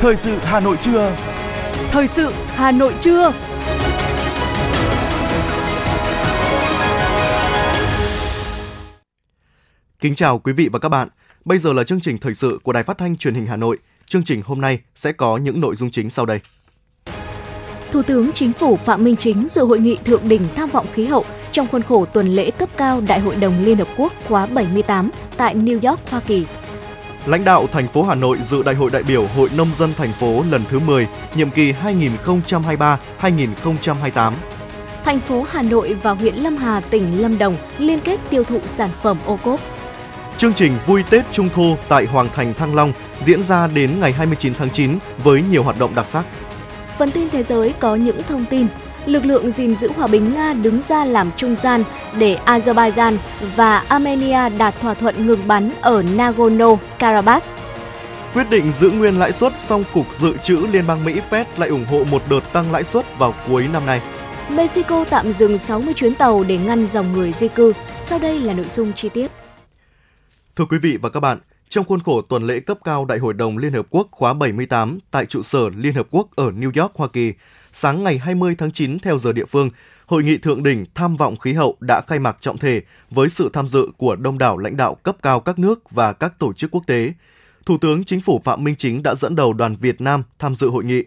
Thời sự Hà Nội trưa. Thời sự Hà Nội trưa. Kính chào quý vị và các bạn. Bây giờ là chương trình thời sự của Đài Phát thanh Truyền hình Hà Nội. Chương trình hôm nay sẽ có những nội dung chính sau đây. Thủ tướng Chính phủ Phạm Minh Chính dự hội nghị thượng đỉnh tham vọng khí hậu trong khuôn khổ tuần lễ cấp cao Đại hội đồng Liên Hợp Quốc khóa 78 tại New York, Hoa Kỳ. Lãnh đạo thành phố Hà Nội dự Đại hội đại biểu Hội nông dân thành phố lần thứ 10, nhiệm kỳ 2023-2028. Thành phố Hà Nội và huyện Lâm Hà, tỉnh Lâm Đồng liên kết tiêu thụ sản phẩm ô cốp. Chương trình Vui Tết Trung Thu tại Hoàng Thành Thăng Long diễn ra đến ngày 29 tháng 9 với nhiều hoạt động đặc sắc. Phần tin thế giới có những thông tin lực lượng gìn giữ hòa bình Nga đứng ra làm trung gian để Azerbaijan và Armenia đạt thỏa thuận ngừng bắn ở Nagorno-Karabakh. Quyết định giữ nguyên lãi suất song Cục Dự trữ Liên bang Mỹ Fed lại ủng hộ một đợt tăng lãi suất vào cuối năm nay. Mexico tạm dừng 60 chuyến tàu để ngăn dòng người di cư. Sau đây là nội dung chi tiết. Thưa quý vị và các bạn, trong khuôn khổ tuần lễ cấp cao Đại hội đồng Liên Hợp Quốc khóa 78 tại trụ sở Liên Hợp Quốc ở New York, Hoa Kỳ, sáng ngày 20 tháng 9 theo giờ địa phương, Hội nghị thượng đỉnh tham vọng khí hậu đã khai mạc trọng thể với sự tham dự của đông đảo lãnh đạo cấp cao các nước và các tổ chức quốc tế. Thủ tướng Chính phủ Phạm Minh Chính đã dẫn đầu đoàn Việt Nam tham dự hội nghị.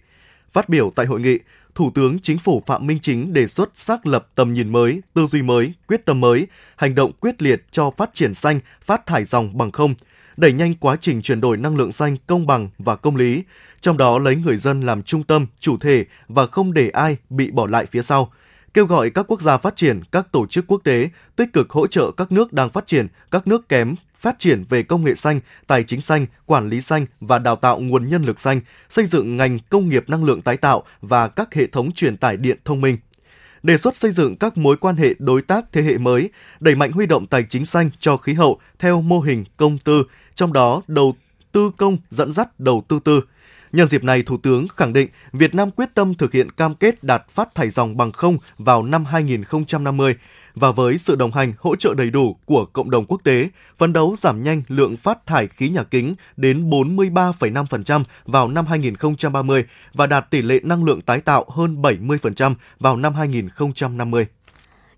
Phát biểu tại hội nghị, Thủ tướng Chính phủ Phạm Minh Chính đề xuất xác lập tầm nhìn mới, tư duy mới, quyết tâm mới, hành động quyết liệt cho phát triển xanh, phát thải dòng bằng không, đẩy nhanh quá trình chuyển đổi năng lượng xanh công bằng và công lý, trong đó lấy người dân làm trung tâm, chủ thể và không để ai bị bỏ lại phía sau kêu gọi các quốc gia phát triển, các tổ chức quốc tế tích cực hỗ trợ các nước đang phát triển, các nước kém phát triển về công nghệ xanh, tài chính xanh, quản lý xanh và đào tạo nguồn nhân lực xanh, xây dựng ngành công nghiệp năng lượng tái tạo và các hệ thống truyền tải điện thông minh. Đề xuất xây dựng các mối quan hệ đối tác thế hệ mới, đẩy mạnh huy động tài chính xanh cho khí hậu theo mô hình công tư, trong đó đầu tư công dẫn dắt đầu tư tư. Nhân dịp này, Thủ tướng khẳng định Việt Nam quyết tâm thực hiện cam kết đạt phát thải dòng bằng không vào năm 2050 và với sự đồng hành hỗ trợ đầy đủ của cộng đồng quốc tế, phấn đấu giảm nhanh lượng phát thải khí nhà kính đến 43,5% vào năm 2030 và đạt tỷ lệ năng lượng tái tạo hơn 70% vào năm 2050.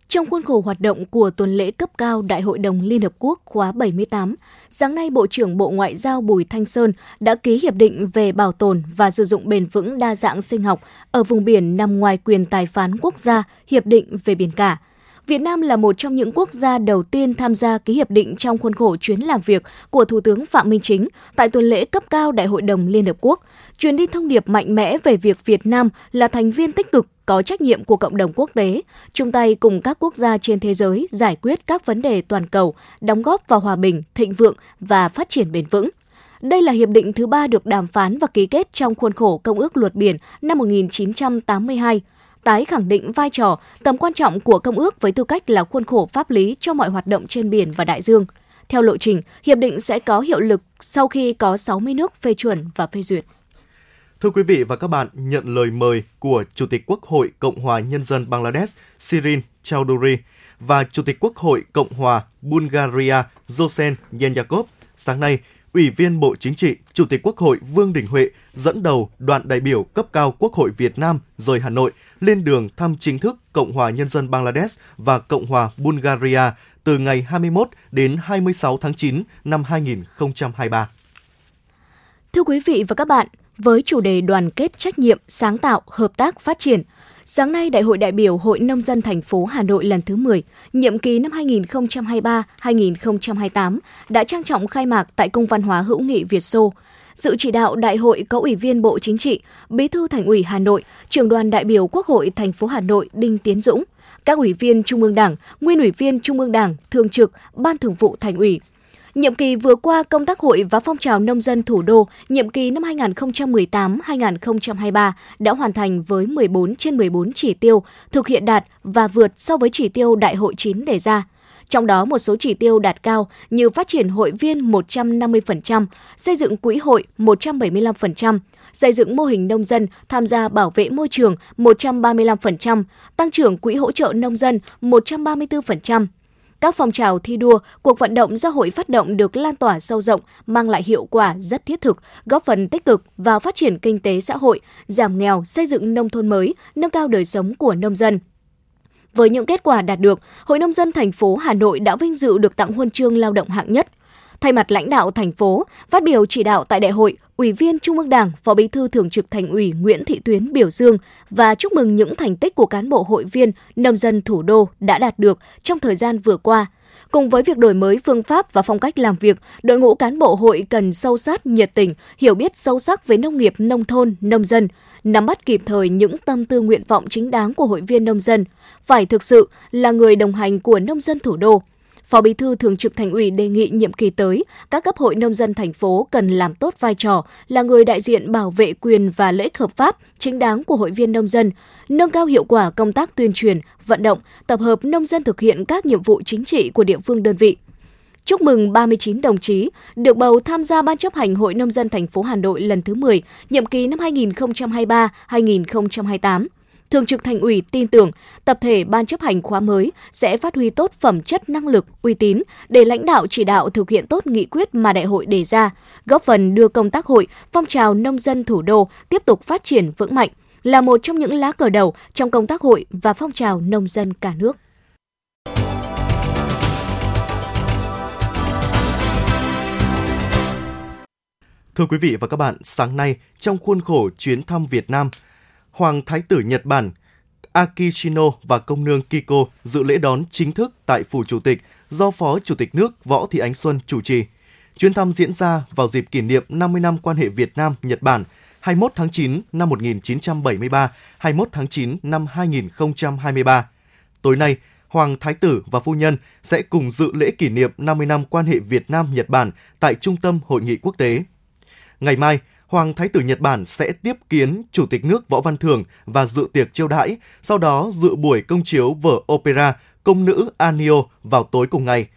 Trong khuôn khổ hoạt động của tuần lễ cấp cao Đại hội đồng Liên Hợp Quốc khóa 78, sáng nay Bộ trưởng Bộ Ngoại giao Bùi Thanh Sơn đã ký hiệp định về bảo tồn và sử dụng bền vững đa dạng sinh học ở vùng biển nằm ngoài quyền tài phán quốc gia, hiệp định về biển cả – Việt Nam là một trong những quốc gia đầu tiên tham gia ký hiệp định trong khuôn khổ chuyến làm việc của Thủ tướng Phạm Minh Chính tại tuần lễ cấp cao Đại hội đồng Liên Hợp Quốc, truyền đi thông điệp mạnh mẽ về việc Việt Nam là thành viên tích cực có trách nhiệm của cộng đồng quốc tế, chung tay cùng các quốc gia trên thế giới giải quyết các vấn đề toàn cầu, đóng góp vào hòa bình, thịnh vượng và phát triển bền vững. Đây là hiệp định thứ ba được đàm phán và ký kết trong khuôn khổ Công ước Luật Biển năm 1982 tái khẳng định vai trò, tầm quan trọng của công ước với tư cách là khuôn khổ pháp lý cho mọi hoạt động trên biển và đại dương. Theo lộ trình, hiệp định sẽ có hiệu lực sau khi có 60 nước phê chuẩn và phê duyệt. Thưa quý vị và các bạn, nhận lời mời của Chủ tịch Quốc hội Cộng hòa Nhân dân Bangladesh Sirin Chowdhury và Chủ tịch Quốc hội Cộng hòa Bulgaria Josen Yenyakov, sáng nay, Ủy viên Bộ Chính trị, Chủ tịch Quốc hội Vương Đình Huệ dẫn đầu đoàn đại biểu cấp cao Quốc hội Việt Nam rời Hà Nội lên đường thăm chính thức Cộng hòa Nhân dân Bangladesh và Cộng hòa Bulgaria từ ngày 21 đến 26 tháng 9 năm 2023. Thưa quý vị và các bạn, với chủ đề đoàn kết trách nhiệm, sáng tạo, hợp tác, phát triển, Sáng nay, Đại hội đại biểu Hội Nông dân thành phố Hà Nội lần thứ 10, nhiệm kỳ năm 2023-2028 đã trang trọng khai mạc tại Cung văn hóa hữu nghị Việt Xô. Dự chỉ đạo đại hội có Ủy viên Bộ Chính trị, Bí thư Thành ủy Hà Nội, Trưởng đoàn đại biểu Quốc hội thành phố Hà Nội Đinh Tiến Dũng, các ủy viên Trung ương Đảng, nguyên ủy viên Trung ương Đảng, thường trực, Ban Thường vụ Thành ủy, Nhiệm kỳ vừa qua, công tác hội và phong trào nông dân thủ đô nhiệm kỳ năm 2018-2023 đã hoàn thành với 14 trên 14 chỉ tiêu, thực hiện đạt và vượt so với chỉ tiêu Đại hội 9 đề ra. Trong đó một số chỉ tiêu đạt cao như phát triển hội viên 150%, xây dựng quỹ hội 175%, xây dựng mô hình nông dân tham gia bảo vệ môi trường 135%, tăng trưởng quỹ hỗ trợ nông dân 134%, các phong trào thi đua, cuộc vận động do hội phát động được lan tỏa sâu rộng, mang lại hiệu quả rất thiết thực, góp phần tích cực vào phát triển kinh tế xã hội, giảm nghèo, xây dựng nông thôn mới, nâng cao đời sống của nông dân. Với những kết quả đạt được, Hội nông dân thành phố Hà Nội đã vinh dự được tặng huân chương lao động hạng nhất. Thay mặt lãnh đạo thành phố, phát biểu chỉ đạo tại đại hội, Ủy viên Trung ương Đảng, Phó Bí thư Thường trực Thành ủy Nguyễn Thị Tuyến biểu dương và chúc mừng những thành tích của cán bộ hội viên nông dân thủ đô đã đạt được trong thời gian vừa qua. Cùng với việc đổi mới phương pháp và phong cách làm việc, đội ngũ cán bộ hội cần sâu sát, nhiệt tình, hiểu biết sâu sắc về nông nghiệp, nông thôn, nông dân, nắm bắt kịp thời những tâm tư nguyện vọng chính đáng của hội viên nông dân, phải thực sự là người đồng hành của nông dân thủ đô. Phó Bí thư Thường trực Thành ủy đề nghị nhiệm kỳ tới, các cấp hội nông dân thành phố cần làm tốt vai trò là người đại diện bảo vệ quyền và lợi ích hợp pháp chính đáng của hội viên nông dân, nâng cao hiệu quả công tác tuyên truyền, vận động, tập hợp nông dân thực hiện các nhiệm vụ chính trị của địa phương đơn vị. Chúc mừng 39 đồng chí được bầu tham gia Ban chấp hành Hội Nông dân thành phố Hà Nội lần thứ 10, nhiệm kỳ năm 2023-2028. Thường trực Thành ủy tin tưởng tập thể ban chấp hành khóa mới sẽ phát huy tốt phẩm chất năng lực, uy tín để lãnh đạo chỉ đạo thực hiện tốt nghị quyết mà đại hội đề ra, góp phần đưa công tác hội, phong trào nông dân thủ đô tiếp tục phát triển vững mạnh, là một trong những lá cờ đầu trong công tác hội và phong trào nông dân cả nước. Thưa quý vị và các bạn, sáng nay trong khuôn khổ chuyến thăm Việt Nam, Hoàng Thái tử Nhật Bản Akishino và công nương Kiko dự lễ đón chính thức tại Phủ Chủ tịch do Phó Chủ tịch nước Võ Thị Ánh Xuân chủ trì. Chuyến thăm diễn ra vào dịp kỷ niệm 50 năm quan hệ Việt Nam-Nhật Bản 21 tháng 9 năm 1973, 21 tháng 9 năm 2023. Tối nay, Hoàng Thái tử và phu nhân sẽ cùng dự lễ kỷ niệm 50 năm quan hệ Việt Nam-Nhật Bản tại Trung tâm Hội nghị Quốc tế. Ngày mai, Hoàng Thái tử Nhật Bản sẽ tiếp kiến Chủ tịch nước Võ Văn Thưởng và dự tiệc chiêu đãi, sau đó dự buổi công chiếu vở opera Công nữ Anio vào tối cùng ngày.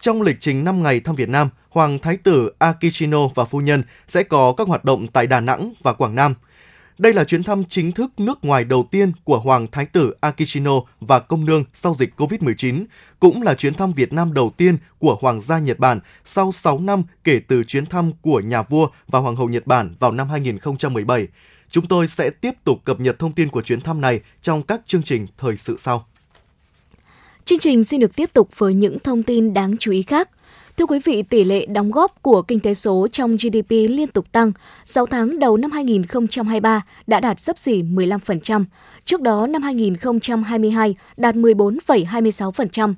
Trong lịch trình 5 ngày thăm Việt Nam, Hoàng Thái tử Akishino và phu nhân sẽ có các hoạt động tại Đà Nẵng và Quảng Nam – đây là chuyến thăm chính thức nước ngoài đầu tiên của Hoàng Thái tử Akishino và công nương sau dịch COVID-19, cũng là chuyến thăm Việt Nam đầu tiên của Hoàng gia Nhật Bản sau 6 năm kể từ chuyến thăm của nhà vua và Hoàng hậu Nhật Bản vào năm 2017. Chúng tôi sẽ tiếp tục cập nhật thông tin của chuyến thăm này trong các chương trình thời sự sau. Chương trình xin được tiếp tục với những thông tin đáng chú ý khác. Thưa quý vị, tỷ lệ đóng góp của kinh tế số trong GDP liên tục tăng. 6 tháng đầu năm 2023 đã đạt sấp xỉ 15%, trước đó năm 2022 đạt 14,26%.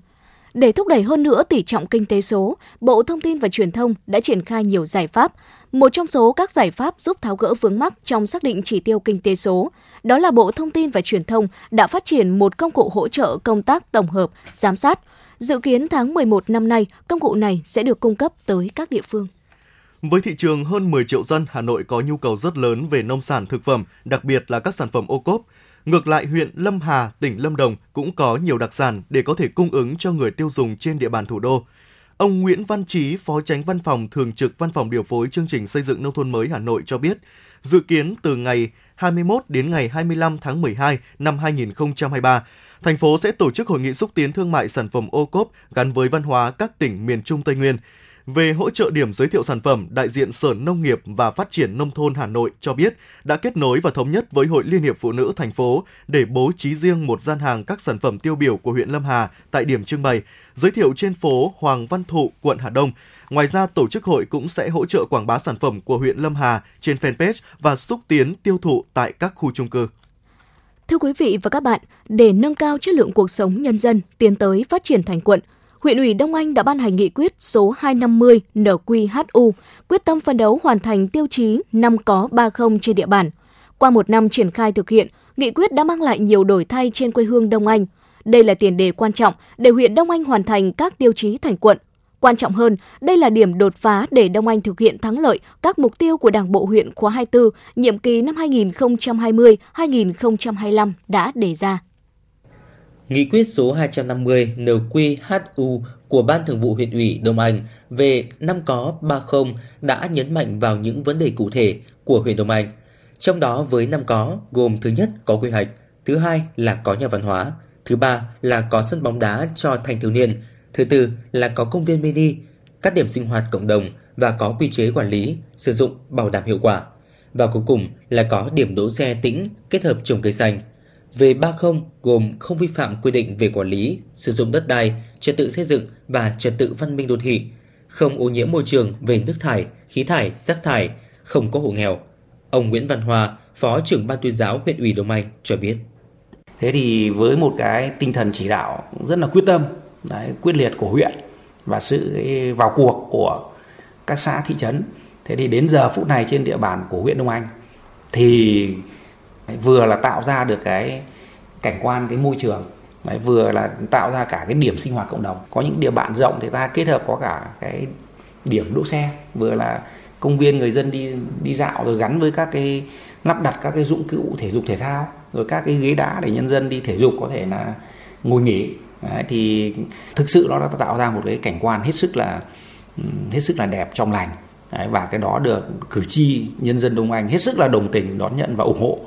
Để thúc đẩy hơn nữa tỷ trọng kinh tế số, Bộ Thông tin và Truyền thông đã triển khai nhiều giải pháp. Một trong số các giải pháp giúp tháo gỡ vướng mắc trong xác định chỉ tiêu kinh tế số, đó là Bộ Thông tin và Truyền thông đã phát triển một công cụ hỗ trợ công tác tổng hợp, giám sát, Dự kiến tháng 11 năm nay, công cụ này sẽ được cung cấp tới các địa phương. Với thị trường hơn 10 triệu dân, Hà Nội có nhu cầu rất lớn về nông sản thực phẩm, đặc biệt là các sản phẩm ô cốp. Ngược lại, huyện Lâm Hà, tỉnh Lâm Đồng cũng có nhiều đặc sản để có thể cung ứng cho người tiêu dùng trên địa bàn thủ đô. Ông Nguyễn Văn Trí, Phó Tránh Văn phòng Thường trực Văn phòng Điều phối chương trình xây dựng nông thôn mới Hà Nội cho biết, dự kiến từ ngày 21 đến ngày 25 tháng 12 năm 2023, thành phố sẽ tổ chức hội nghị xúc tiến thương mại sản phẩm ô cốp gắn với văn hóa các tỉnh miền Trung Tây Nguyên. Về hỗ trợ điểm giới thiệu sản phẩm, đại diện Sở Nông nghiệp và Phát triển Nông thôn Hà Nội cho biết đã kết nối và thống nhất với Hội Liên hiệp Phụ nữ thành phố để bố trí riêng một gian hàng các sản phẩm tiêu biểu của huyện Lâm Hà tại điểm trưng bày, giới thiệu trên phố Hoàng Văn Thụ, quận Hà Đông. Ngoài ra, tổ chức hội cũng sẽ hỗ trợ quảng bá sản phẩm của huyện Lâm Hà trên fanpage và xúc tiến tiêu thụ tại các khu chung cư. Thưa quý vị và các bạn, để nâng cao chất lượng cuộc sống nhân dân, tiến tới phát triển thành quận, huyện ủy Đông Anh đã ban hành nghị quyết số 250 NQHU, quyết tâm phấn đấu hoàn thành tiêu chí 5 có 30 trên địa bàn. Qua một năm triển khai thực hiện, nghị quyết đã mang lại nhiều đổi thay trên quê hương Đông Anh. Đây là tiền đề quan trọng để huyện Đông Anh hoàn thành các tiêu chí thành quận, Quan trọng hơn, đây là điểm đột phá để Đông Anh thực hiện thắng lợi các mục tiêu của Đảng bộ huyện khóa 24, nhiệm kỳ năm 2020-2025 đã đề ra. Nghị quyết số 250 NQHU của Ban Thường vụ huyện ủy Đông Anh về năm có 30 đã nhấn mạnh vào những vấn đề cụ thể của huyện Đông Anh. Trong đó với năm có gồm thứ nhất có quy hoạch, thứ hai là có nhà văn hóa, thứ ba là có sân bóng đá cho thanh thiếu niên, Thứ tư là có công viên mini, các điểm sinh hoạt cộng đồng và có quy chế quản lý, sử dụng bảo đảm hiệu quả. Và cuối cùng là có điểm đỗ xe tĩnh kết hợp trồng cây xanh. Về ba không gồm không vi phạm quy định về quản lý, sử dụng đất đai, trật tự xây dựng và trật tự văn minh đô thị, không ô nhiễm môi trường về nước thải, khí thải, rác thải, không có hộ nghèo. Ông Nguyễn Văn Hòa, Phó trưởng ban tuyên giáo huyện ủy Đông Anh cho biết. Thế thì với một cái tinh thần chỉ đạo rất là quyết tâm, đấy, quyết liệt của huyện và sự vào cuộc của các xã thị trấn. Thế thì đến giờ phút này trên địa bàn của huyện Đông Anh thì vừa là tạo ra được cái cảnh quan cái môi trường Đấy, vừa là tạo ra cả cái điểm sinh hoạt cộng đồng. Có những địa bàn rộng thì ta kết hợp có cả cái điểm đỗ xe vừa là công viên người dân đi đi dạo rồi gắn với các cái lắp đặt các cái dụng cụ thể dục thể thao rồi các cái ghế đá để nhân dân đi thể dục có thể là ngồi nghỉ. Đấy, thì thực sự nó đã tạo ra một cái cảnh quan hết sức là hết sức là đẹp trong lành. Đấy, và cái đó được cử tri nhân dân Đông Anh hết sức là đồng tình đón nhận và ủng hộ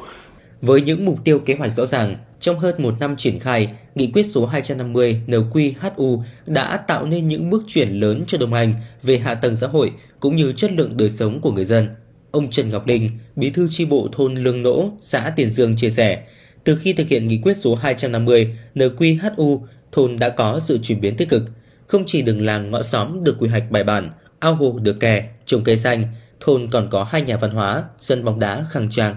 với những mục tiêu kế hoạch rõ ràng, trong hơn một năm triển khai, nghị quyết số 250 NQHU đã tạo nên những bước chuyển lớn cho đồng hành về hạ tầng xã hội cũng như chất lượng đời sống của người dân. Ông Trần Ngọc Linh, bí thư tri bộ thôn Lương Nỗ, xã Tiền Dương chia sẻ, từ khi thực hiện nghị quyết số 250 NQHU, thôn đã có sự chuyển biến tích cực. Không chỉ đường làng ngõ xóm được quy hoạch bài bản, ao hồ được kè, trồng cây xanh, thôn còn có hai nhà văn hóa, sân bóng đá khang trang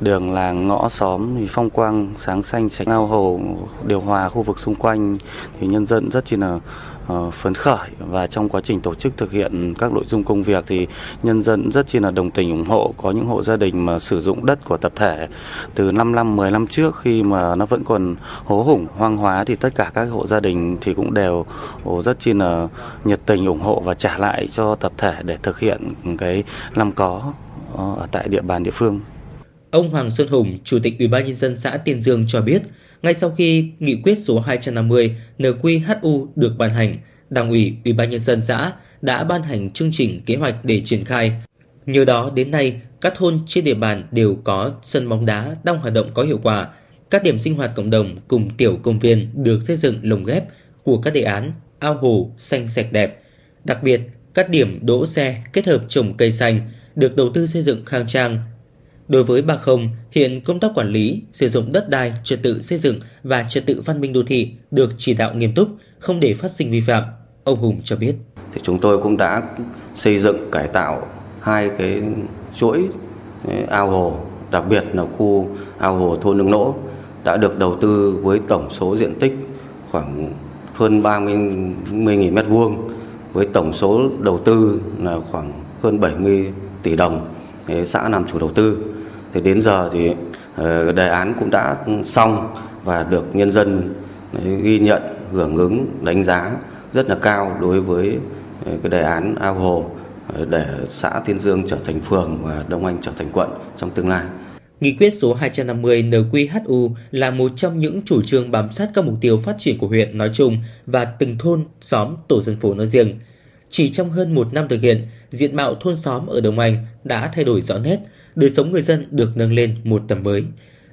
đường làng ngõ xóm thì phong quang, sáng xanh, sạch, ao hồ, điều hòa khu vực xung quanh. Thì nhân dân rất chi là ờ, phấn khởi. Và trong quá trình tổ chức thực hiện các nội dung công việc thì nhân dân rất chi là đồng tình, ủng hộ. Có những hộ gia đình mà sử dụng đất của tập thể từ 5 năm 10 năm trước khi mà nó vẫn còn hố hủng, hoang hóa thì tất cả các hộ gia đình thì cũng đều ờ, rất chi là nhiệt tình, ủng hộ và trả lại cho tập thể để thực hiện cái năm có ờ, ở tại địa bàn địa phương. Ông Hoàng Xuân Hùng, Chủ tịch Ủy ban nhân dân xã Tiên Dương cho biết, ngay sau khi nghị quyết số 250 NQHU được ban hành, Đảng ủy Ủy ban nhân dân xã đã ban hành chương trình kế hoạch để triển khai. Nhờ đó đến nay, các thôn trên địa bàn đều có sân bóng đá đang hoạt động có hiệu quả. Các điểm sinh hoạt cộng đồng cùng tiểu công viên được xây dựng lồng ghép của các đề án ao hồ xanh sạch đẹp. Đặc biệt, các điểm đỗ xe kết hợp trồng cây xanh được đầu tư xây dựng khang trang, Đối với Bà Không, hiện công tác quản lý, sử dụng đất đai, trật tự xây dựng và trật tự văn minh đô thị được chỉ đạo nghiêm túc, không để phát sinh vi phạm. Ông Hùng cho biết. Thì chúng tôi cũng đã xây dựng cải tạo hai cái chuỗi ao hồ, đặc biệt là khu ao hồ thôn Nương Nỗ đã được đầu tư với tổng số diện tích khoảng hơn 30.000 mét vuông với tổng số đầu tư là khoảng hơn 70 tỷ đồng. Xã làm chủ đầu tư thì đến giờ thì ờ, đề án cũng đã xong và được nhân dân ghi nhận hưởng ứng đánh giá rất là cao đối với ờ, cái đề án ao hồ ờ, để xã Tiên Dương trở thành phường và Đông Anh trở thành quận trong tương lai. Nghị quyết số 250 NQHU là một trong những chủ trương bám sát các mục tiêu phát triển của huyện nói chung và từng thôn, xóm, tổ dân phố nói riêng. Chỉ trong hơn một năm thực hiện, diện mạo thôn xóm ở Đồng Anh đã thay đổi rõ nét, đời sống người dân được nâng lên một tầm mới.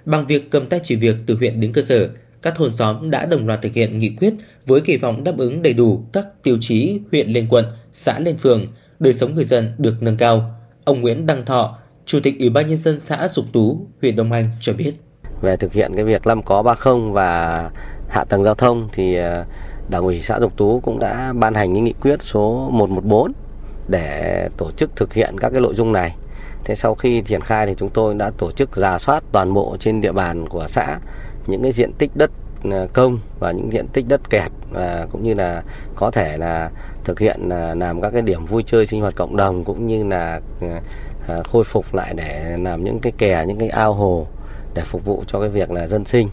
Bằng việc cầm tay chỉ việc từ huyện đến cơ sở, các thôn xóm đã đồng loạt thực hiện nghị quyết với kỳ vọng đáp ứng đầy đủ các tiêu chí huyện lên quận, xã lên phường, đời sống người dân được nâng cao. Ông Nguyễn Đăng Thọ, Chủ tịch Ủy ban nhân dân xã Dục Tú, huyện Đông Anh cho biết. Về thực hiện cái việc 5 có 30 và hạ tầng giao thông thì ờ, Đảng ủy xã Dục Tú cũng đã ban hành những nghị quyết số 114 để tổ chức thực hiện các cái nội dung này. Thế sau khi triển khai thì chúng tôi đã tổ chức giả soát toàn bộ trên địa bàn của xã những cái diện tích đất ờ, công và những diện tích đất kẹt và cũng như là có thể là thực hiện là làm các cái điểm vui chơi sinh hoạt cộng đồng cũng như là à, khôi phục lại để làm những cái kè những cái ao hồ để phục vụ cho cái việc là dân sinh.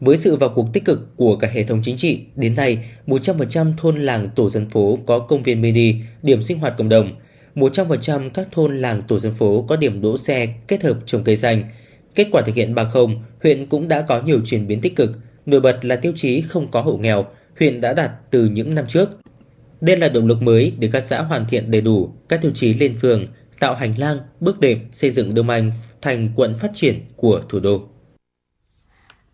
Với sự vào cuộc tích cực của cả hệ thống chính trị, đến nay 100% thôn làng tổ dân phố có công viên mini, điểm sinh hoạt cộng đồng – 100% các thôn làng tổ dân phố có điểm đỗ xe kết hợp trồng cây xanh. Kết quả thực hiện bằng không, huyện cũng đã có nhiều chuyển biến tích cực. Nổi bật là tiêu chí không có hộ nghèo, huyện đã đạt từ những năm trước. Đây là động lực mới để các xã hoàn thiện đầy đủ các tiêu chí lên phường, tạo hành lang, bước đệm xây dựng Đông Anh thành quận phát triển của thủ đô.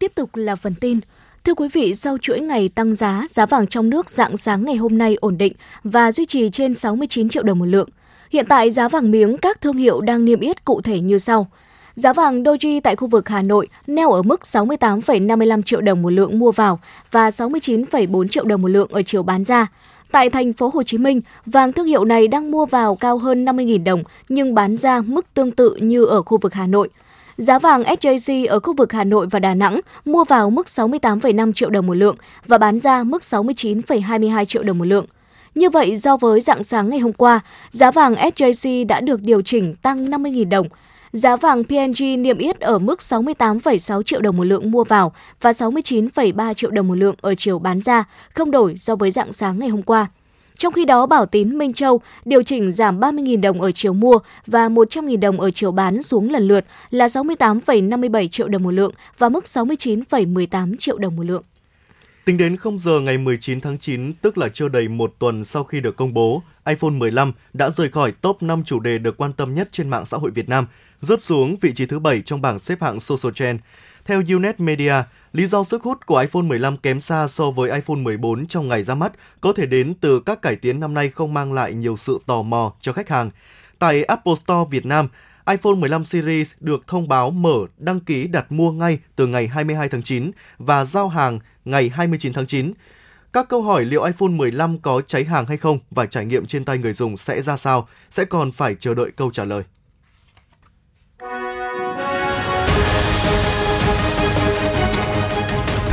Tiếp tục là phần tin. Thưa quý vị, sau chuỗi ngày tăng giá, giá vàng trong nước dạng sáng ngày hôm nay ổn định và duy trì trên 69 triệu đồng một lượng. Hiện tại giá vàng miếng các thương hiệu đang niêm yết cụ thể như sau. Giá vàng Doji tại khu vực Hà Nội neo ở mức 68,55 triệu đồng một lượng mua vào và 69,4 triệu đồng một lượng ở chiều bán ra. Tại thành phố Hồ Chí Minh, vàng thương hiệu này đang mua vào cao hơn 50.000 đồng nhưng bán ra mức tương tự như ở khu vực Hà Nội. Giá vàng SJC ở khu vực Hà Nội và Đà Nẵng mua vào mức 68,5 triệu đồng một lượng và bán ra mức 69,22 triệu đồng một lượng. Như vậy, do với dạng sáng ngày hôm qua, giá vàng SJC đã được điều chỉnh tăng 50.000 đồng. Giá vàng PNG niêm yết ở mức 68,6 triệu đồng một lượng mua vào và 69,3 triệu đồng một lượng ở chiều bán ra, không đổi so với dạng sáng ngày hôm qua. Trong khi đó, Bảo Tín Minh Châu điều chỉnh giảm 30.000 đồng ở chiều mua và 100.000 đồng ở chiều bán xuống lần lượt là 68,57 triệu đồng một lượng và mức 69,18 triệu đồng một lượng. Tính đến 0 giờ ngày 19 tháng 9, tức là chưa đầy một tuần sau khi được công bố, iPhone 15 đã rời khỏi top 5 chủ đề được quan tâm nhất trên mạng xã hội Việt Nam, rớt xuống vị trí thứ 7 trong bảng xếp hạng Social Trend. Theo Unet Media, lý do sức hút của iPhone 15 kém xa so với iPhone 14 trong ngày ra mắt có thể đến từ các cải tiến năm nay không mang lại nhiều sự tò mò cho khách hàng. Tại Apple Store Việt Nam, iPhone 15 series được thông báo mở đăng ký đặt mua ngay từ ngày 22 tháng 9 và giao hàng ngày 29 tháng 9. Các câu hỏi liệu iPhone 15 có cháy hàng hay không và trải nghiệm trên tay người dùng sẽ ra sao sẽ còn phải chờ đợi câu trả lời.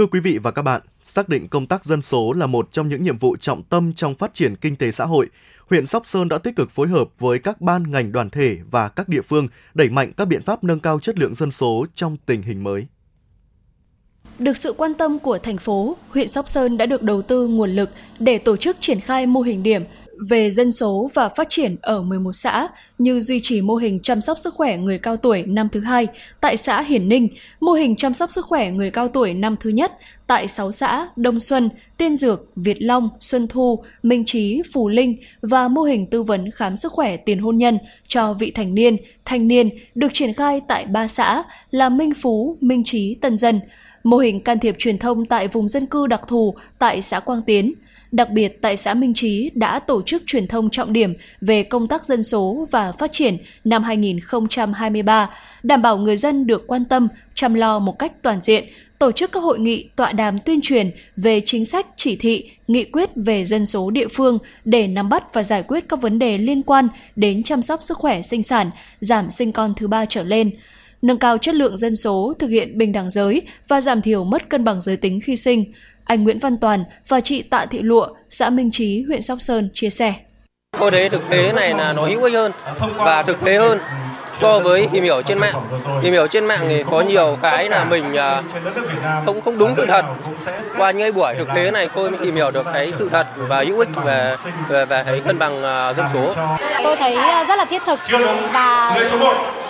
Thưa quý vị và các bạn, xác định công tác dân số là một trong những nhiệm vụ trọng tâm trong phát triển kinh tế xã hội, huyện Sóc Sơn đã tích cực phối hợp với các ban ngành đoàn thể và các địa phương đẩy mạnh các biện pháp nâng cao chất lượng dân số trong tình hình mới. Được sự quan tâm của thành phố, huyện Sóc Sơn đã được đầu tư nguồn lực để tổ chức triển khai mô hình điểm về dân số và phát triển ở 11 xã như duy trì mô hình chăm sóc sức khỏe người cao tuổi năm thứ hai tại xã Hiển Ninh, mô hình chăm sóc sức khỏe người cao tuổi năm thứ nhất tại 6 xã Đông Xuân, Tiên Dược, Việt Long, Xuân Thu, Minh Trí, Phù Linh và mô hình tư vấn khám sức khỏe tiền hôn nhân cho vị thành niên, thanh niên được triển khai tại ba xã là Minh Phú, Minh Trí, Tân Dân, mô hình can thiệp truyền thông tại vùng dân cư đặc thù tại xã Quang Tiến – Đặc biệt tại xã Minh Trí đã tổ chức truyền thông trọng điểm về công tác dân số và phát triển năm 2023, đảm bảo người dân được quan tâm, chăm lo một cách toàn diện, tổ chức các hội nghị tọa đàm tuyên truyền về chính sách, chỉ thị, nghị quyết về dân số địa phương để nắm bắt và giải quyết các vấn đề liên quan đến chăm sóc sức khỏe sinh sản, giảm sinh con thứ ba trở lên, nâng cao chất lượng dân số, thực hiện bình đẳng giới và giảm thiểu mất cân bằng giới tính khi sinh, anh Nguyễn Văn Toàn và chị Tạ Thị Lụa, xã Minh Trí, huyện Sóc Sơn chia sẻ. Tôi thấy thực tế này là nó hữu ích hơn và thực tế hơn so với tìm hiểu trên mạng. Tìm hiểu trên mạng thì có nhiều cái là mình à, không không đúng sự thật. Qua những buổi thực tế này tôi mới tìm hiểu được cái sự thật và hữu ích về về, về cái cân bằng à, dân số. Tôi thấy à, rất là thiết thực và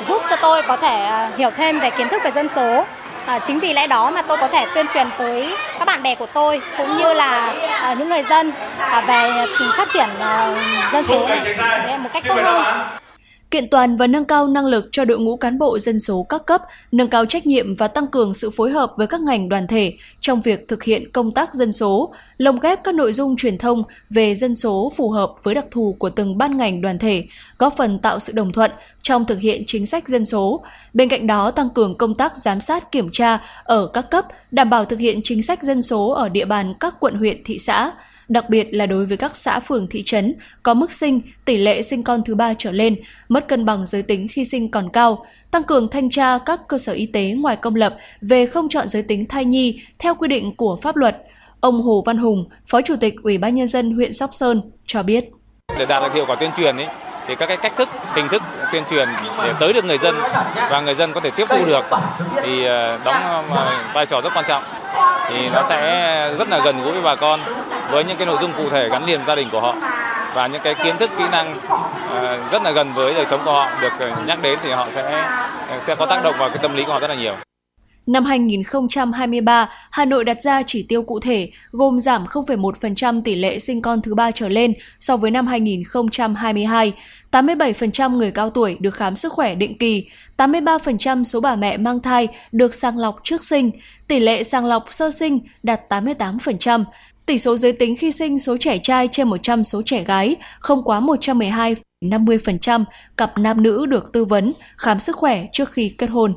giúp cho tôi có thể hiểu thêm về kiến thức về dân số À, chính vì lẽ đó mà tôi có thể tuyên truyền tới các bạn bè của tôi cũng như là à, những người dân à, về phát triển à, dân số này. Một cách tốt hơn kiện toàn và nâng cao năng lực cho đội ngũ cán bộ dân số các cấp, nâng cao trách nhiệm và tăng cường sự phối hợp với các ngành đoàn thể trong việc thực hiện công tác dân số, lồng ghép các nội dung truyền thông về dân số phù hợp với đặc thù của từng ban ngành đoàn thể, góp phần tạo sự đồng thuận trong thực hiện chính sách dân số. Bên cạnh đó, tăng cường công tác giám sát kiểm tra ở các cấp, đảm bảo thực hiện chính sách dân số ở địa bàn các quận huyện thị xã, đặc biệt là đối với các xã phường thị trấn có mức sinh, tỷ lệ sinh con thứ ba trở lên, mất cân bằng giới tính khi sinh còn cao, tăng cường thanh tra các cơ sở y tế ngoài công lập về không chọn giới tính thai nhi theo quy định của pháp luật. Ông Hồ Văn Hùng, Phó Chủ tịch Ủy ban Nhân dân huyện Sóc Sơn cho biết. Để đạt được hiệu quả tuyên truyền ấy, thì các cái cách thức, hình thức tuyên truyền để tới được người dân và người dân có thể tiếp thu được thì ờ, đóng ờ, vai trò rất quan trọng thì nó sẽ rất là gần gũi với bà con với những cái nội dung cụ thể gắn liền gia đình của họ và những cái kiến thức kỹ năng ờ, rất là gần với đời sống của họ được ờ, nhắc đến thì họ sẽ ờ, sẽ có tác động vào cái tâm lý của họ rất là nhiều. Năm 2023, Hà Nội đặt ra chỉ tiêu cụ thể gồm giảm 0,1% tỷ lệ sinh con thứ ba trở lên so với năm 2022, 87% người cao tuổi được khám sức khỏe định kỳ, 83% số bà mẹ mang thai được sàng lọc trước sinh, tỷ lệ sàng lọc sơ sinh đạt 88%, tỷ số giới tính khi sinh số trẻ trai trên 100 số trẻ gái không quá 112,50%, cặp nam nữ được tư vấn, khám sức khỏe trước khi kết hôn.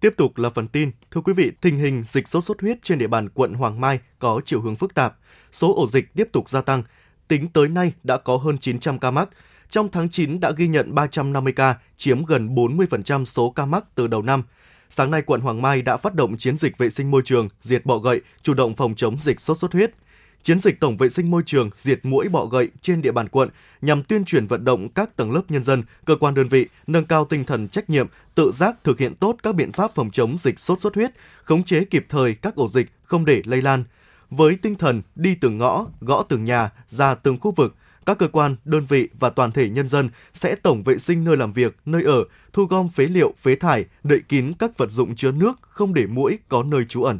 Tiếp tục là phần tin. Thưa quý vị, tình hình dịch sốt xuất huyết trên địa bàn quận Hoàng Mai có chiều hướng phức tạp. Số ổ dịch tiếp tục gia tăng. Tính tới nay đã có hơn 900 ca mắc. Trong tháng 9 đã ghi nhận 350 ca, chiếm gần 40% số ca mắc từ đầu năm. Sáng nay, quận Hoàng Mai đã phát động chiến dịch vệ sinh môi trường, diệt bọ gậy, chủ động phòng chống dịch sốt xuất huyết. Chiến dịch tổng vệ sinh môi trường diệt mũi bọ gậy trên địa bàn quận nhằm tuyên truyền vận động các tầng lớp nhân dân, cơ quan đơn vị nâng cao tinh thần trách nhiệm, tự giác thực hiện tốt các biện pháp phòng chống dịch sốt xuất huyết, khống chế kịp thời các ổ dịch không để lây lan. Với tinh thần đi từng ngõ, gõ từng nhà, ra từng khu vực, các cơ quan, đơn vị và toàn thể nhân dân sẽ tổng vệ sinh nơi làm việc, nơi ở, thu gom phế liệu, phế thải, đậy kín các vật dụng chứa nước không để mũi có nơi trú ẩn.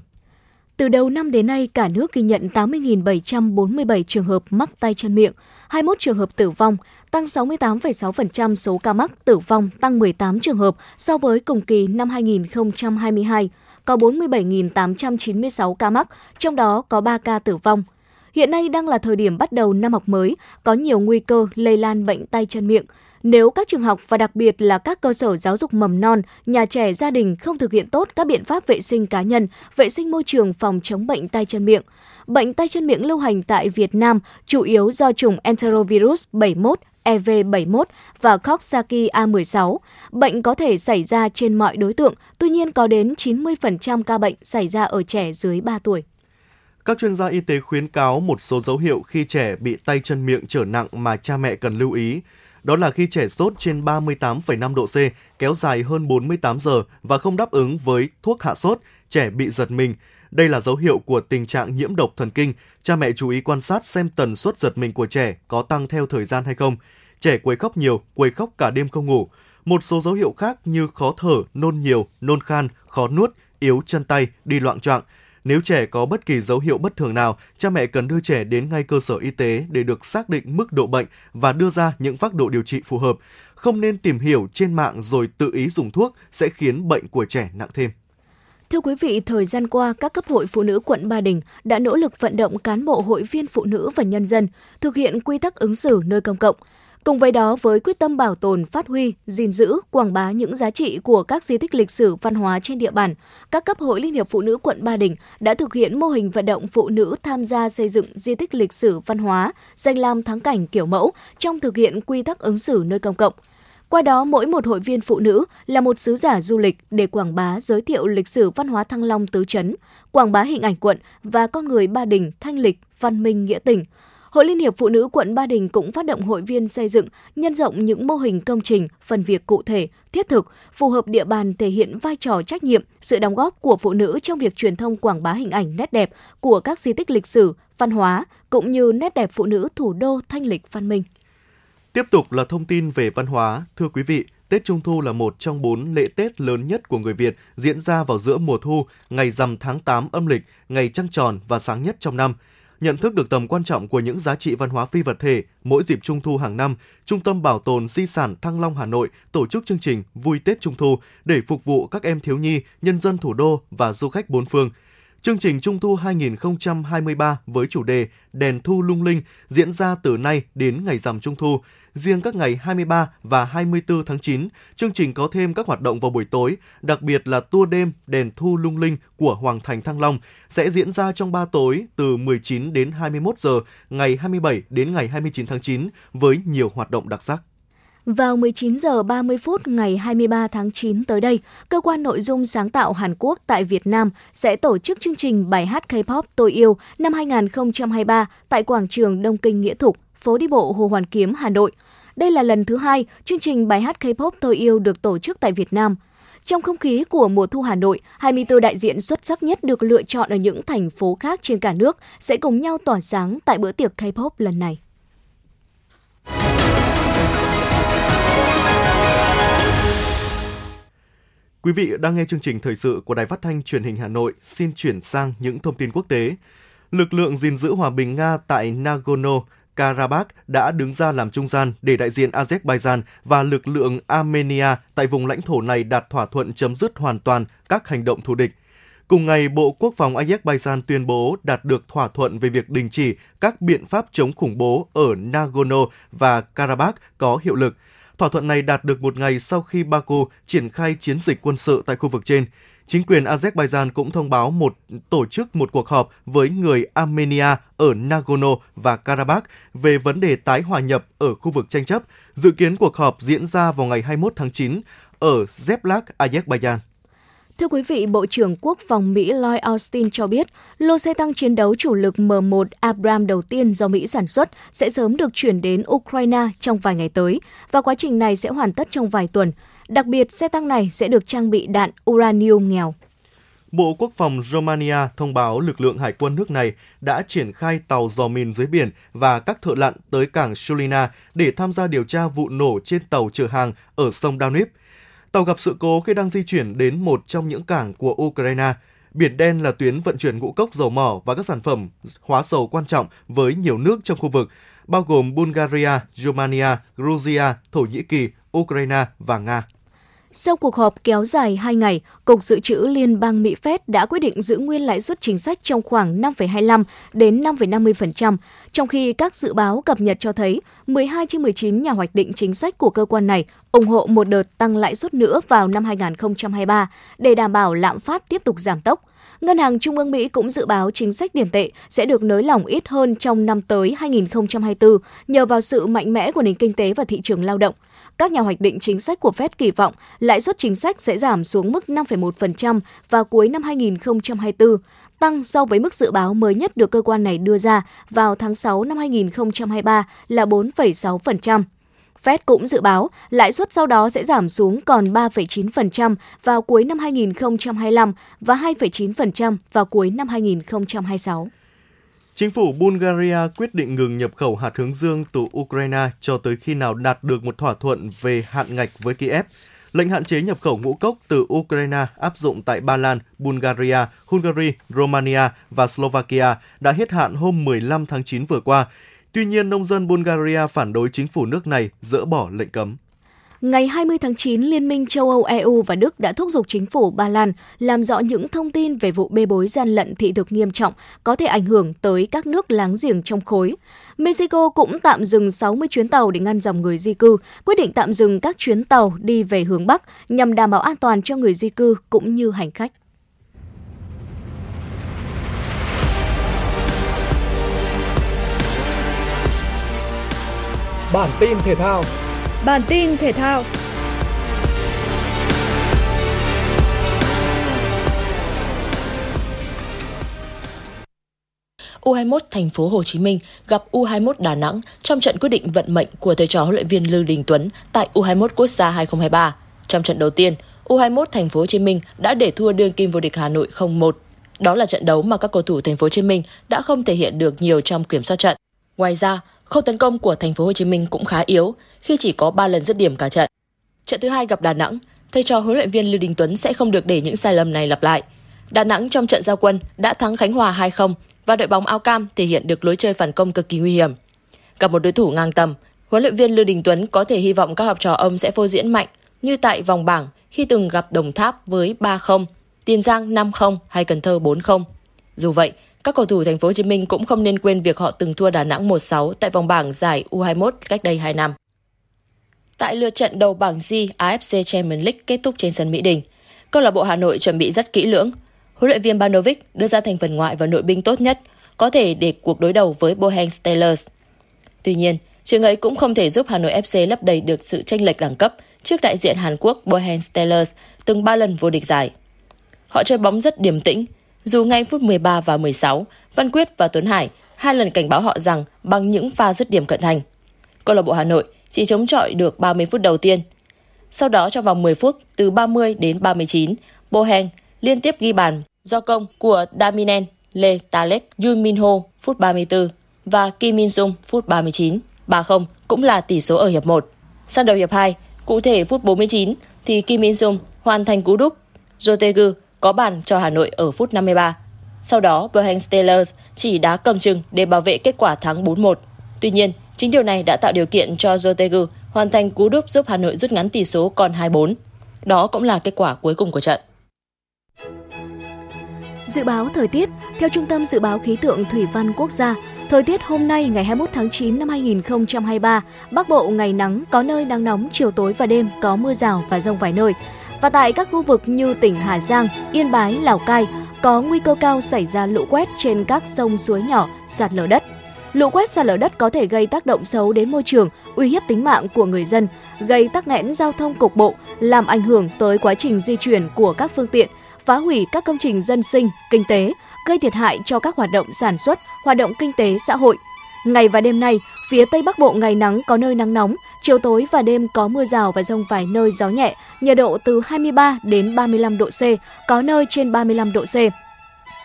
Từ đầu năm đến nay, cả nước ghi nhận 80.747 trường hợp mắc tay chân miệng, 21 trường hợp tử vong, tăng 68,6% số ca mắc tử vong, tăng 18 trường hợp so với cùng kỳ năm 2022, có 47.896 ca mắc, trong đó có 3 ca tử vong. Hiện nay đang là thời điểm bắt đầu năm học mới, có nhiều nguy cơ lây lan bệnh tay chân miệng. Nếu các trường học và đặc biệt là các cơ sở giáo dục mầm non, nhà trẻ, gia đình không thực hiện tốt các biện pháp vệ sinh cá nhân, vệ sinh môi trường phòng chống bệnh tay chân miệng. Bệnh tay chân miệng lưu hành tại Việt Nam chủ yếu do chủng enterovirus 71 EV71 và Coxsackie A16. Bệnh có thể xảy ra trên mọi đối tượng, tuy nhiên có đến 90% ca bệnh xảy ra ở trẻ dưới 3 tuổi. Các chuyên gia y tế khuyến cáo một số dấu hiệu khi trẻ bị tay chân miệng trở nặng mà cha mẹ cần lưu ý. Đó là khi trẻ sốt trên 38,5 độ C, kéo dài hơn 48 giờ và không đáp ứng với thuốc hạ sốt, trẻ bị giật mình. Đây là dấu hiệu của tình trạng nhiễm độc thần kinh. Cha mẹ chú ý quan sát xem tần suất giật mình của trẻ có tăng theo thời gian hay không. Trẻ quấy khóc nhiều, quấy khóc cả đêm không ngủ. Một số dấu hiệu khác như khó thở, nôn nhiều, nôn khan, khó nuốt, yếu chân tay, đi loạn trọng. Nếu trẻ có bất kỳ dấu hiệu bất thường nào, cha mẹ cần đưa trẻ đến ngay cơ sở y tế để được xác định mức độ bệnh và đưa ra những phác đồ điều trị phù hợp. Không nên tìm hiểu trên mạng rồi tự ý dùng thuốc sẽ khiến bệnh của trẻ nặng thêm. Thưa quý vị, thời gian qua, các cấp hội phụ nữ quận Ba Đình đã nỗ lực vận động cán bộ hội viên phụ nữ và nhân dân thực hiện quy tắc ứng xử nơi công cộng – Cùng với đó, với quyết tâm bảo tồn, phát huy, gìn giữ, quảng bá những giá trị của các di tích lịch sử văn hóa trên địa bàn, các cấp hội Liên hiệp Phụ nữ quận Ba Đình đã thực hiện mô hình vận động phụ nữ tham gia xây dựng di tích lịch sử văn hóa, danh lam thắng cảnh kiểu mẫu trong thực hiện quy tắc ứng xử nơi công cộng. Qua đó, mỗi một hội viên phụ nữ là một sứ giả du lịch để quảng bá giới thiệu lịch sử văn hóa Thăng Long tứ chấn, quảng bá hình ảnh quận và con người Ba Đình thanh lịch, văn minh nghĩa tình – Hội Liên hiệp Phụ nữ quận Ba Đình cũng phát động hội viên xây dựng, nhân rộng những mô hình công trình, phần việc cụ thể, thiết thực, phù hợp địa bàn thể hiện vai trò trách nhiệm, sự đóng góp của phụ nữ trong việc truyền thông quảng bá hình ảnh nét đẹp của các di tích lịch sử, văn hóa, cũng như nét đẹp phụ nữ thủ đô thanh lịch văn minh. Tiếp tục là thông tin về văn hóa. Thưa quý vị, Tết Trung Thu là một trong bốn lễ Tết lớn nhất của người Việt diễn ra vào giữa mùa thu, ngày rằm tháng 8 âm lịch, ngày trăng tròn và sáng nhất trong năm – Nhận thức được tầm quan trọng của những giá trị văn hóa phi vật thể, mỗi dịp Trung thu hàng năm, Trung tâm Bảo tồn Di sản Thăng Long Hà Nội tổ chức chương trình Vui Tết Trung thu để phục vụ các em thiếu nhi, nhân dân thủ đô và du khách bốn phương. Chương trình Trung thu 2023 với chủ đề Đèn thu lung linh diễn ra từ nay đến ngày rằm Trung thu Riêng các ngày 23 và 24 tháng 9, chương trình có thêm các hoạt động vào buổi tối, đặc biệt là tour đêm đèn thu lung linh của Hoàng Thành Thăng Long sẽ diễn ra trong 3 tối từ 19 đến 21 giờ ngày 27 đến ngày 29 tháng 9 với nhiều hoạt động đặc sắc. Vào 19 giờ 30 phút ngày 23 tháng 9 tới đây, cơ quan nội dung sáng tạo Hàn Quốc tại Việt Nam sẽ tổ chức chương trình bài hát K-pop tôi yêu năm 2023 tại quảng trường Đông Kinh Nghĩa Thục, phố đi bộ Hồ Hoàn Kiếm, Hà Nội. Đây là lần thứ hai chương trình bài hát K-pop Tôi yêu được tổ chức tại Việt Nam. Trong không khí của mùa thu Hà Nội, 24 đại diện xuất sắc nhất được lựa chọn ở những thành phố khác trên cả nước sẽ cùng nhau tỏa sáng tại bữa tiệc K-pop lần này. Quý vị đang nghe chương trình thời sự của Đài Phát thanh Truyền hình Hà Nội. Xin chuyển sang những thông tin quốc tế. Lực lượng gìn giữ hòa bình Nga tại Nagorno Karabakh đã đứng ra làm trung gian để đại diện Azerbaijan và lực lượng Armenia tại vùng lãnh thổ này đạt thỏa thuận chấm dứt hoàn toàn các hành động thù địch. Cùng ngày, Bộ Quốc phòng Azerbaijan tuyên bố đạt được thỏa thuận về việc đình chỉ các biện pháp chống khủng bố ở Nagorno và Karabakh có hiệu lực. Thỏa thuận này đạt được một ngày sau khi Baku triển khai chiến dịch quân sự tại khu vực trên. Chính quyền Azerbaijan cũng thông báo một tổ chức một cuộc họp với người Armenia ở Nagorno và Karabakh về vấn đề tái hòa nhập ở khu vực tranh chấp. Dự kiến cuộc họp diễn ra vào ngày 21 tháng 9 ở Zeblak, Azerbaijan. Thưa quý vị, Bộ trưởng Quốc phòng Mỹ Lloyd Austin cho biết, lô xe tăng chiến đấu chủ lực M1 Abrams đầu tiên do Mỹ sản xuất sẽ sớm được chuyển đến Ukraine trong vài ngày tới, và quá trình này sẽ hoàn tất trong vài tuần. Đặc biệt, xe tăng này sẽ được trang bị đạn uranium nghèo. Bộ Quốc phòng Romania thông báo lực lượng hải quân nước này đã triển khai tàu dò mìn dưới biển và các thợ lặn tới cảng Sulina để tham gia điều tra vụ nổ trên tàu chở hàng ở sông Danube. Tàu gặp sự cố khi đang di chuyển đến một trong những cảng của Ukraine. Biển Đen là tuyến vận chuyển ngũ cốc dầu mỏ và các sản phẩm hóa dầu quan trọng với nhiều nước trong khu vực, bao gồm Bulgaria, Romania, Georgia, Thổ Nhĩ Kỳ, Ukraine và Nga. Sau cuộc họp kéo dài 2 ngày, Cục Dự trữ Liên bang Mỹ Fed đã quyết định giữ nguyên lãi suất chính sách trong khoảng 5,25 đến 5,50%, trong khi các dự báo cập nhật cho thấy 12 trên 19 nhà hoạch định chính sách của cơ quan này ủng hộ một đợt tăng lãi suất nữa vào năm 2023 để đảm bảo lạm phát tiếp tục giảm tốc. Ngân hàng Trung ương Mỹ cũng dự báo chính sách tiền tệ sẽ được nới lỏng ít hơn trong năm tới 2024 nhờ vào sự mạnh mẽ của nền kinh tế và thị trường lao động. Các nhà hoạch định chính sách của Fed kỳ vọng lãi suất chính sách sẽ giảm xuống mức 5,1% vào cuối năm 2024, tăng so với mức dự báo mới nhất được cơ quan này đưa ra vào tháng 6 năm 2023 là 4,6%. Fed cũng dự báo lãi suất sau đó sẽ giảm xuống còn 3,9% vào cuối năm 2025 và 2,9% vào cuối năm 2026. Chính phủ Bulgaria quyết định ngừng nhập khẩu hạt hướng dương từ Ukraine cho tới khi nào đạt được một thỏa thuận về hạn ngạch với Kiev. Lệnh hạn chế nhập khẩu ngũ cốc từ Ukraine áp dụng tại Ba Lan, Bulgaria, Hungary, Romania và Slovakia đã hết hạn hôm 15 tháng 9 vừa qua. Tuy nhiên, nông dân Bulgaria phản đối chính phủ nước này dỡ bỏ lệnh cấm. Ngày 20 tháng 9, Liên minh châu Âu EU và Đức đã thúc giục chính phủ Ba Lan làm rõ những thông tin về vụ bê bối gian lận thị thực nghiêm trọng có thể ảnh hưởng tới các nước láng giềng trong khối. Mexico cũng tạm dừng 60 chuyến tàu để ngăn dòng người di cư, quyết định tạm dừng các chuyến tàu đi về hướng Bắc nhằm đảm bảo an toàn cho người di cư cũng như hành khách. Bản tin thể thao Bản tin thể thao U21 thành phố Hồ Chí Minh gặp U21 Đà Nẵng trong trận quyết định vận mệnh của thầy trò huấn luyện viên Lưu Đình Tuấn tại U21 Quốc gia 2023. Trong trận đầu tiên, U21 thành phố Hồ Chí Minh đã để thua đương kim vô địch Hà Nội 0-1. Đó là trận đấu mà các cầu thủ thành phố Hồ Chí Minh đã không thể hiện được nhiều trong kiểm soát trận. Ngoài ra, Khâu tấn công của thành phố Hồ Chí Minh cũng khá yếu khi chỉ có 3 lần dứt điểm cả trận. Trận thứ hai gặp Đà Nẵng, thầy trò huấn luyện viên Lưu Đình Tuấn sẽ không được để những sai lầm này lặp lại. Đà Nẵng trong trận giao quân đã thắng Khánh Hòa 2-0 và đội bóng áo cam thể hiện được lối chơi phản công cực kỳ nguy hiểm. Gặp một đối thủ ngang tầm, huấn luyện viên Lưu Đình Tuấn có thể hy vọng các học trò ông sẽ phô diễn mạnh như tại vòng bảng khi từng gặp Đồng Tháp với 3-0, Tiền Giang 5-0 hay Cần Thơ 4-0. Dù vậy, các cầu thủ thành phố Hồ Chí Minh cũng không nên quên việc họ từng thua Đà Nẵng 1-6 tại vòng bảng giải U21 cách đây 2 năm. Tại lượt trận đầu bảng G AFC Champions League kết thúc trên sân Mỹ Đình, câu lạc bộ Hà Nội chuẩn bị rất kỹ lưỡng. Huấn luyện viên Banovic đưa ra thành phần ngoại và nội binh tốt nhất có thể để cuộc đối đầu với Boheng Steelers. Tuy nhiên, trường ấy cũng không thể giúp Hà Nội FC lấp đầy được sự tranh lệch đẳng cấp trước đại diện Hàn Quốc Boheng Steelers từng 3 lần vô địch giải. Họ chơi bóng rất điềm tĩnh, dù ngay phút 13 và 16, Văn Quyết và Tuấn Hải hai lần cảnh báo họ rằng bằng những pha dứt điểm cận thành. Câu lạc bộ Hà Nội chỉ chống chọi được 30 phút đầu tiên. Sau đó trong vòng 10 phút từ 30 đến 39, Boheng liên tiếp ghi bàn do công của Daminen, Lê Talek, Yun Min Ho phút 34 và Kim Min Sung phút 39. 3-0 cũng là tỷ số ở hiệp 1. Sang đầu hiệp 2, cụ thể phút 49 thì Kim Min Sung hoàn thành cú đúp. Jotegu có bàn cho Hà Nội ở phút 53. Sau đó, Berhane Steelers chỉ đá cầm chừng để bảo vệ kết quả thắng 4-1. Tuy nhiên, chính điều này đã tạo điều kiện cho Jotegu hoàn thành cú đúp giúp Hà Nội rút ngắn tỷ số còn 2-4. Đó cũng là kết quả cuối cùng của trận. Dự báo thời tiết, theo Trung tâm Dự báo Khí tượng Thủy văn Quốc gia, thời tiết hôm nay ngày 21 tháng 9 năm 2023, Bắc Bộ ngày nắng, có nơi nắng nóng, chiều tối và đêm có mưa rào và rông vài nơi. Và tại các khu vực như tỉnh Hà Giang, Yên Bái, Lào Cai, có nguy cơ cao xảy ra lũ quét trên các sông suối nhỏ, sạt lở đất. Lũ quét sạt lở đất có thể gây tác động xấu đến môi trường, uy hiếp tính mạng của người dân, gây tắc nghẽn giao thông cục bộ, làm ảnh hưởng tới quá trình di chuyển của các phương tiện, phá hủy các công trình dân sinh, kinh tế, gây thiệt hại cho các hoạt động sản xuất, hoạt động kinh tế xã hội. Ngày và đêm nay, phía Tây Bắc Bộ ngày nắng có nơi nắng nóng, chiều tối và đêm có mưa rào và rông vài nơi gió nhẹ, nhiệt độ từ 23 đến 35 độ C, có nơi trên 35 độ C.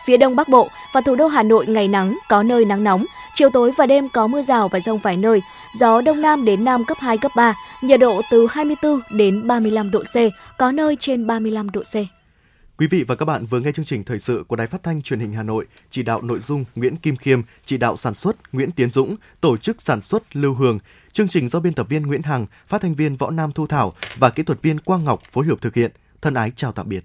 Phía Đông Bắc Bộ và thủ đô Hà Nội ngày nắng, có nơi nắng nóng, chiều tối và đêm có mưa rào và rông vài nơi, gió Đông Nam đến Nam cấp 2, cấp 3, nhiệt độ từ 24 đến 35 độ C, có nơi trên 35 độ C. Quý vị và các bạn vừa nghe chương trình thời sự của Đài Phát thanh Truyền hình Hà Nội, chỉ đạo nội dung Nguyễn Kim Khiêm, chỉ đạo sản xuất Nguyễn Tiến Dũng, tổ chức sản xuất Lưu Hường. Chương trình do biên tập viên Nguyễn Hằng, phát thanh viên Võ Nam Thu Thảo và kỹ thuật viên Quang Ngọc phối hợp thực hiện. Thân ái chào tạm biệt.